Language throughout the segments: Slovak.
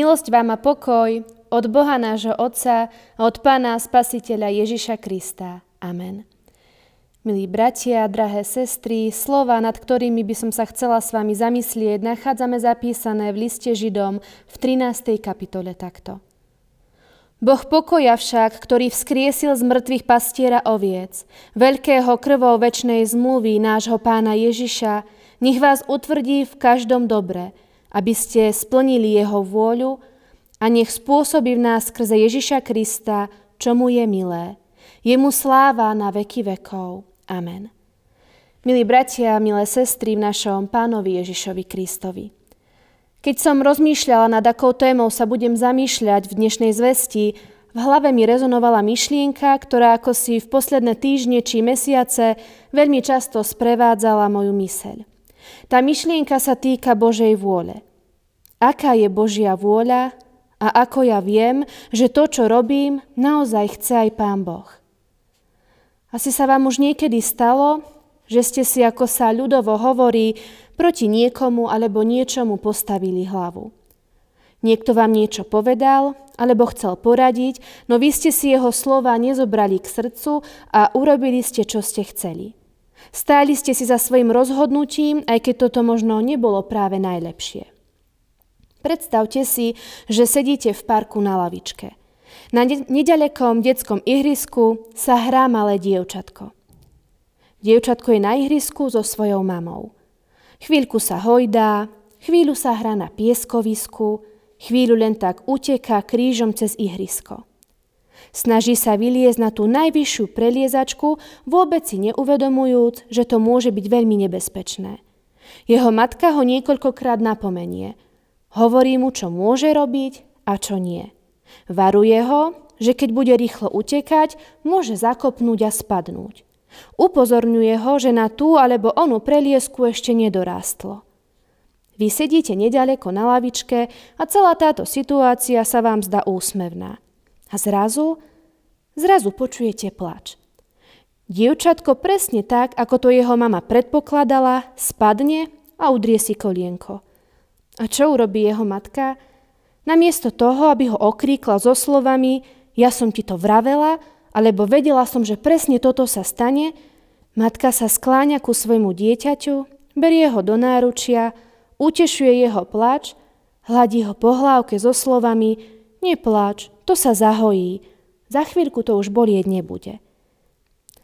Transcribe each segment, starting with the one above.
Milosť vám a pokoj od Boha nášho Otca a od Pána Spasiteľa Ježiša Krista. Amen. Milí bratia, drahé sestry, slova, nad ktorými by som sa chcela s vami zamyslieť, nachádzame zapísané v liste Židom v 13. kapitole takto. Boh pokoja však, ktorý vzkriesil z mŕtvych pastiera oviec, veľkého krvou väčšnej zmluvy nášho pána Ježiša, nech vás utvrdí v každom dobre, aby ste splnili jeho vôľu a nech spôsobí v nás skrze Ježiša Krista, čo mu je milé. Jemu sláva na veky vekov. Amen. Milí bratia, milé sestry v našom pánovi Ježišovi Kristovi. Keď som rozmýšľala nad akou témou sa budem zamýšľať v dnešnej zvesti, v hlave mi rezonovala myšlienka, ktorá ako si v posledné týždne či mesiace veľmi často sprevádzala moju myseľ. Tá myšlienka sa týka Božej vôle. Aká je Božia vôľa a ako ja viem, že to, čo robím, naozaj chce aj Pán Boh. Asi sa vám už niekedy stalo, že ste si, ako sa ľudovo hovorí, proti niekomu alebo niečomu postavili hlavu. Niekto vám niečo povedal alebo chcel poradiť, no vy ste si jeho slova nezobrali k srdcu a urobili ste, čo ste chceli. Stáli ste si za svojim rozhodnutím, aj keď toto možno nebolo práve najlepšie. Predstavte si, že sedíte v parku na lavičke. Na nedalekom detskom ihrisku sa hrá malé dievčatko. Dievčatko je na ihrisku so svojou mamou. Chvíľku sa hojdá, chvíľu sa hrá na pieskovisku, chvíľu len tak uteká krížom cez ihrisko. Snaží sa vyliezť na tú najvyššiu preliezačku, vôbec si neuvedomujúc, že to môže byť veľmi nebezpečné. Jeho matka ho niekoľkokrát napomenie. Hovorí mu, čo môže robiť a čo nie. Varuje ho, že keď bude rýchlo utekať, môže zakopnúť a spadnúť. Upozorňuje ho, že na tú alebo onú preliesku ešte nedorástlo. Vy sedíte nedaleko na lavičke a celá táto situácia sa vám zdá úsmevná. A zrazu, zrazu počujete plač. Dievčatko presne tak, ako to jeho mama predpokladala, spadne a udrie si kolienko. A čo urobí jeho matka? Namiesto toho, aby ho okríkla so slovami ja som ti to vravela, alebo vedela som, že presne toto sa stane, matka sa skláňa ku svojmu dieťaťu, berie ho do náručia, utešuje jeho plač, hladí ho po hlávke so slovami nepláč, to sa zahojí. Za chvíľku to už bolieť nebude.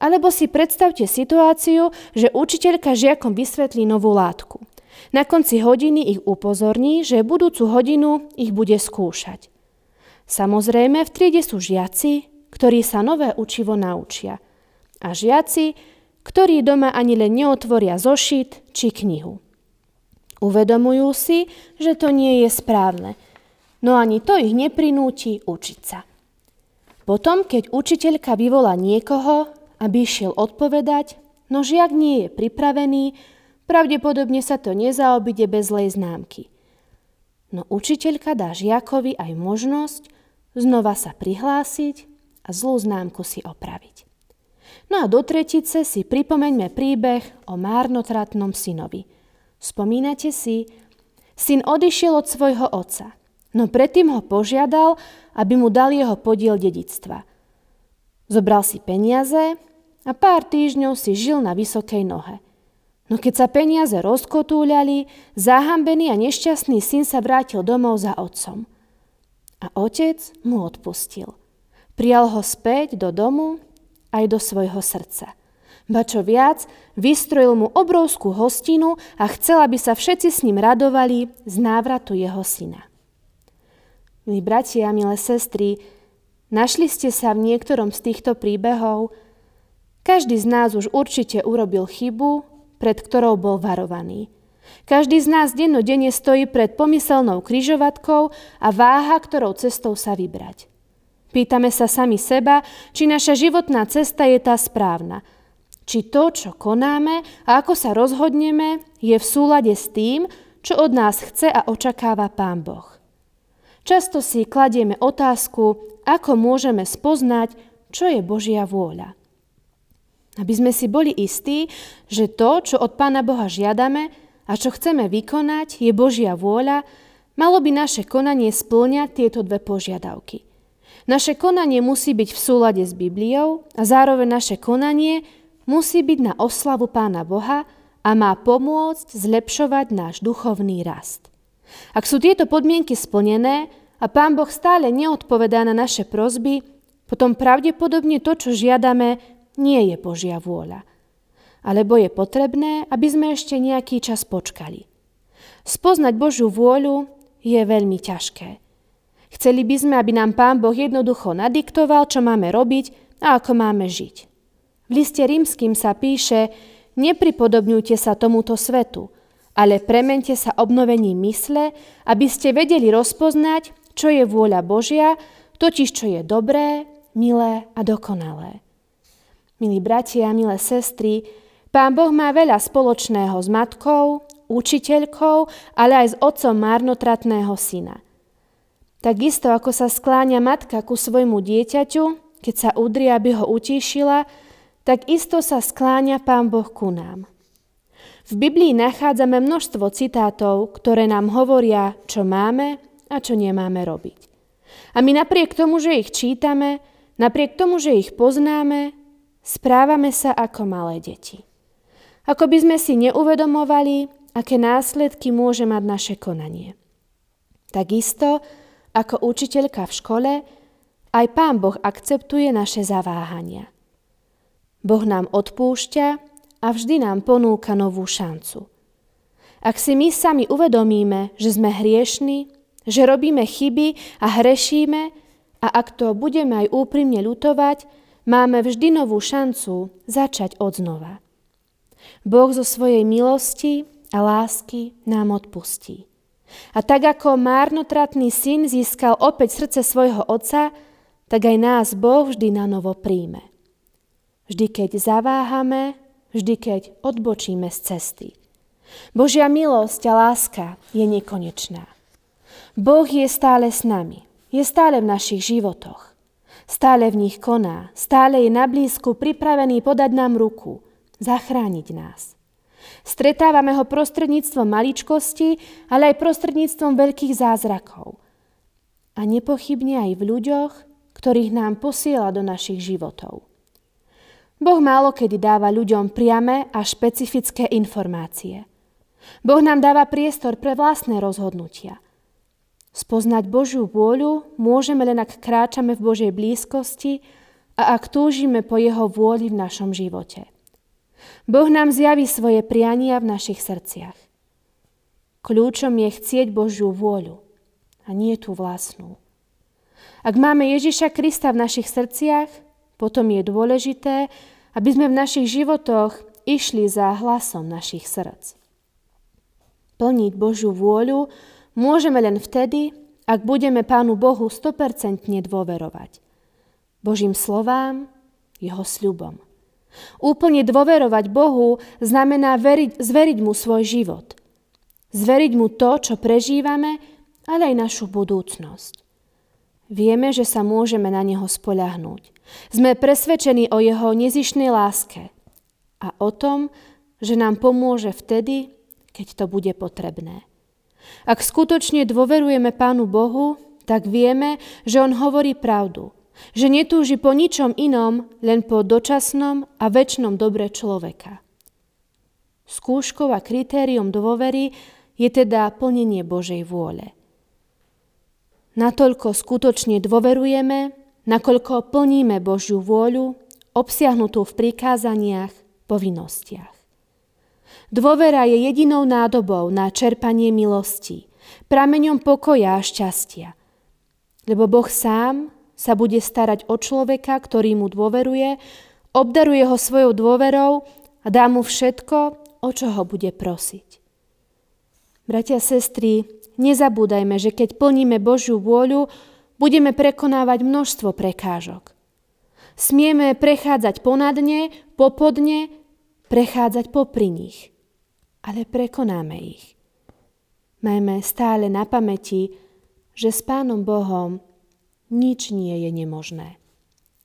Alebo si predstavte situáciu, že učiteľka žiakom vysvetlí novú látku. Na konci hodiny ich upozorní, že budúcu hodinu ich bude skúšať. Samozrejme, v triede sú žiaci, ktorí sa nové učivo naučia. A žiaci, ktorí doma ani len neotvoria zošit či knihu. Uvedomujú si, že to nie je správne – no ani to ich neprinúti učiť sa. Potom, keď učiteľka vyvolá niekoho, aby išiel odpovedať, no žiak nie je pripravený, pravdepodobne sa to nezaobide bez zlej známky. No učiteľka dá žiakovi aj možnosť znova sa prihlásiť a zlú známku si opraviť. No a do tretice si pripomeňme príbeh o márnotratnom synovi. Spomínate si, syn odišiel od svojho otca – no predtým ho požiadal, aby mu dal jeho podiel dedictva. Zobral si peniaze a pár týždňov si žil na vysokej nohe. No keď sa peniaze rozkotúľali, zahambený a nešťastný syn sa vrátil domov za otcom. A otec mu odpustil. Prijal ho späť do domu aj do svojho srdca. Ba čo viac, vystrojil mu obrovskú hostinu a chcel, aby sa všetci s ním radovali z návratu jeho syna. Milí bratia, milé sestry, našli ste sa v niektorom z týchto príbehov? Každý z nás už určite urobil chybu, pred ktorou bol varovaný. Každý z nás dennodenne stojí pred pomyselnou kryžovatkou a váha, ktorou cestou sa vybrať. Pýtame sa sami seba, či naša životná cesta je tá správna. Či to, čo konáme a ako sa rozhodneme, je v súlade s tým, čo od nás chce a očakáva Pán Boh. Často si kladieme otázku, ako môžeme spoznať, čo je Božia vôľa. Aby sme si boli istí, že to, čo od Pána Boha žiadame a čo chceme vykonať, je Božia vôľa, Malo by naše konanie splňať tieto dve požiadavky. Naše konanie musí byť v súlade s Bibliou a zároveň naše konanie musí byť na oslavu Pána Boha a má pomôcť zlepšovať náš duchovný rast. Ak sú tieto podmienky splnené a Pán Boh stále neodpovedá na naše prozby, potom pravdepodobne to, čo žiadame, nie je Božia vôľa. Alebo je potrebné, aby sme ešte nejaký čas počkali. Spoznať Božiu vôľu je veľmi ťažké. Chceli by sme, aby nám Pán Boh jednoducho nadiktoval, čo máme robiť a ako máme žiť. V liste rímským sa píše, nepripodobňujte sa tomuto svetu, ale premente sa obnovením mysle, aby ste vedeli rozpoznať, čo je vôľa Božia, totiž čo je dobré, milé a dokonalé. Milí bratia, milé sestry, Pán Boh má veľa spoločného s matkou, učiteľkou, ale aj s otcom marnotratného syna – Takisto ako sa skláňa matka ku svojmu dieťaťu, keď sa udrie, aby ho utíšila, tak isto sa skláňa Pán Boh ku nám. V Biblii nachádzame množstvo citátov, ktoré nám hovoria, čo máme a čo nemáme robiť. A my napriek tomu, že ich čítame, napriek tomu, že ich poznáme, správame sa ako malé deti. Ako by sme si neuvedomovali, aké následky môže mať naše konanie. Takisto, ako učiteľka v škole, aj Pán Boh akceptuje naše zaváhania. Boh nám odpúšťa a vždy nám ponúka novú šancu. Ak si my sami uvedomíme, že sme hriešni, že robíme chyby a hrešíme, a ak to budeme aj úprimne ľutovať, máme vždy novú šancu začať od znova. Boh zo svojej milosti a lásky nám odpustí. A tak ako márnotratný syn získal opäť srdce svojho otca, tak aj nás Boh vždy na novo príjme. Vždy, keď zaváhame, vždy, keď odbočíme z cesty. Božia milosť a láska je nekonečná. Boh je stále s nami, je stále v našich životoch. Stále v nich koná, stále je na blízku pripravený podať nám ruku, zachrániť nás. Stretávame ho prostredníctvom maličkosti, ale aj prostredníctvom veľkých zázrakov. A nepochybne aj v ľuďoch, ktorých nám posiela do našich životov. Boh málo kedy dáva ľuďom priame a špecifické informácie. Boh nám dáva priestor pre vlastné rozhodnutia. Spoznať Božiu vôľu môžeme len ak kráčame v Božej blízkosti a ak túžime po Jeho vôli v našom živote. Boh nám zjaví svoje priania v našich srdciach. Kľúčom je chcieť Božiu vôľu a nie tú vlastnú. Ak máme Ježiša Krista v našich srdciach, potom je dôležité, aby sme v našich životoch išli za hlasom našich srdc. Plniť Božiu vôľu môžeme len vtedy, ak budeme Pánu Bohu 100% dôverovať. Božím slovám, jeho sľubom. Úplne dôverovať Bohu znamená veriť, zveriť mu svoj život. Zveriť mu to, čo prežívame, ale aj našu budúcnosť. Vieme, že sa môžeme na Neho spoľahnúť. Sme presvedčení o Jeho nezišnej láske a o tom, že nám pomôže vtedy, keď to bude potrebné. Ak skutočne dôverujeme Pánu Bohu, tak vieme, že On hovorí pravdu – že netúži po ničom inom, len po dočasnom a väčšnom dobre človeka. Skúškou a kritérium dôvery je teda plnenie Božej vôle. Natoľko skutočne dôverujeme, nakoľko plníme Božiu vôľu, obsiahnutú v prikázaniach, povinnostiach. Dôvera je jedinou nádobou na čerpanie milosti, prameňom pokoja a šťastia. Lebo Boh sám sa bude starať o človeka, ktorý mu dôveruje, obdaruje ho svojou dôverou a dá mu všetko, o čo ho bude prosiť. Bratia a sestry, nezabúdajme, že keď plníme Božiu vôľu, budeme prekonávať množstvo prekážok. Smieme prechádzať ponadne, popodne, prechádzať popri nich. Ale prekonáme ich. Majme stále na pamäti, že s Pánom Bohom nič nie je nemožné.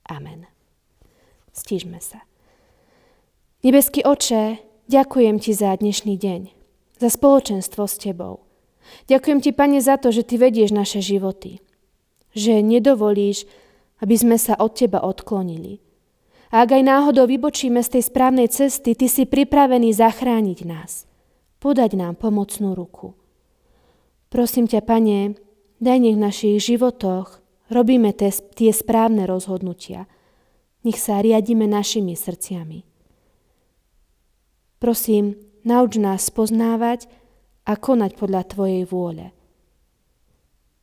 Amen. Stížme sa. Nebeský oče, ďakujem Ti za dnešný deň, za spoločenstvo s Tebou. Ďakujem ti, Pane, za to, že ty vedieš naše životy. Že nedovolíš, aby sme sa od teba odklonili. Ak aj náhodou vybočíme z tej správnej cesty, ty si pripravený zachrániť nás. Podať nám pomocnú ruku. Prosím ťa, Pane, daj nech v našich životoch robíme tie, tie správne rozhodnutia. Nech sa riadíme našimi srdciami. Prosím, nauč nás poznávať a konať podľa Tvojej vôle.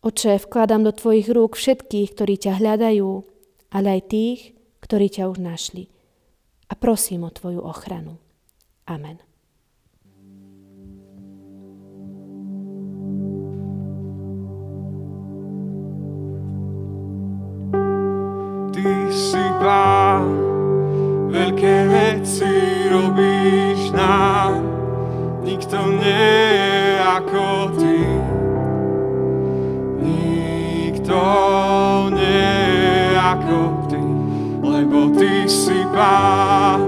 Oče, vkladám do Tvojich rúk všetkých, ktorí ťa hľadajú, ale aj tých, ktorí ťa už našli. A prosím o Tvoju ochranu. Amen. Ty si pán, veľké veci robíš nám, nikto nie je ako Ty. Si pán,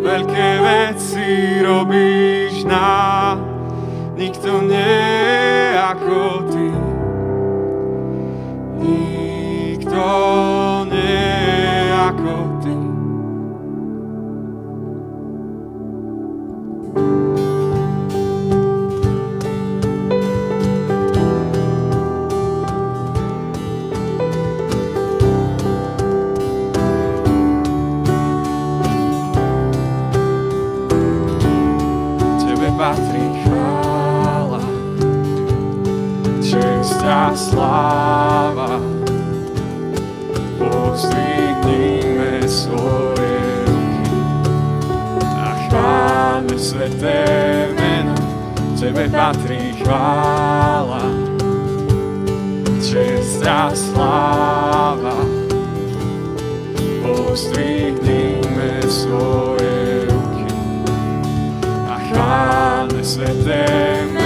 veľké veci robíš nám, nikto nie ako Ty. Sláva. Pozdvihnime svoje ruky a chválme sveté meno. Tebe patrí chvála, čest a sláva. Pozdvihnime svoje ruky a chválme sveté meno,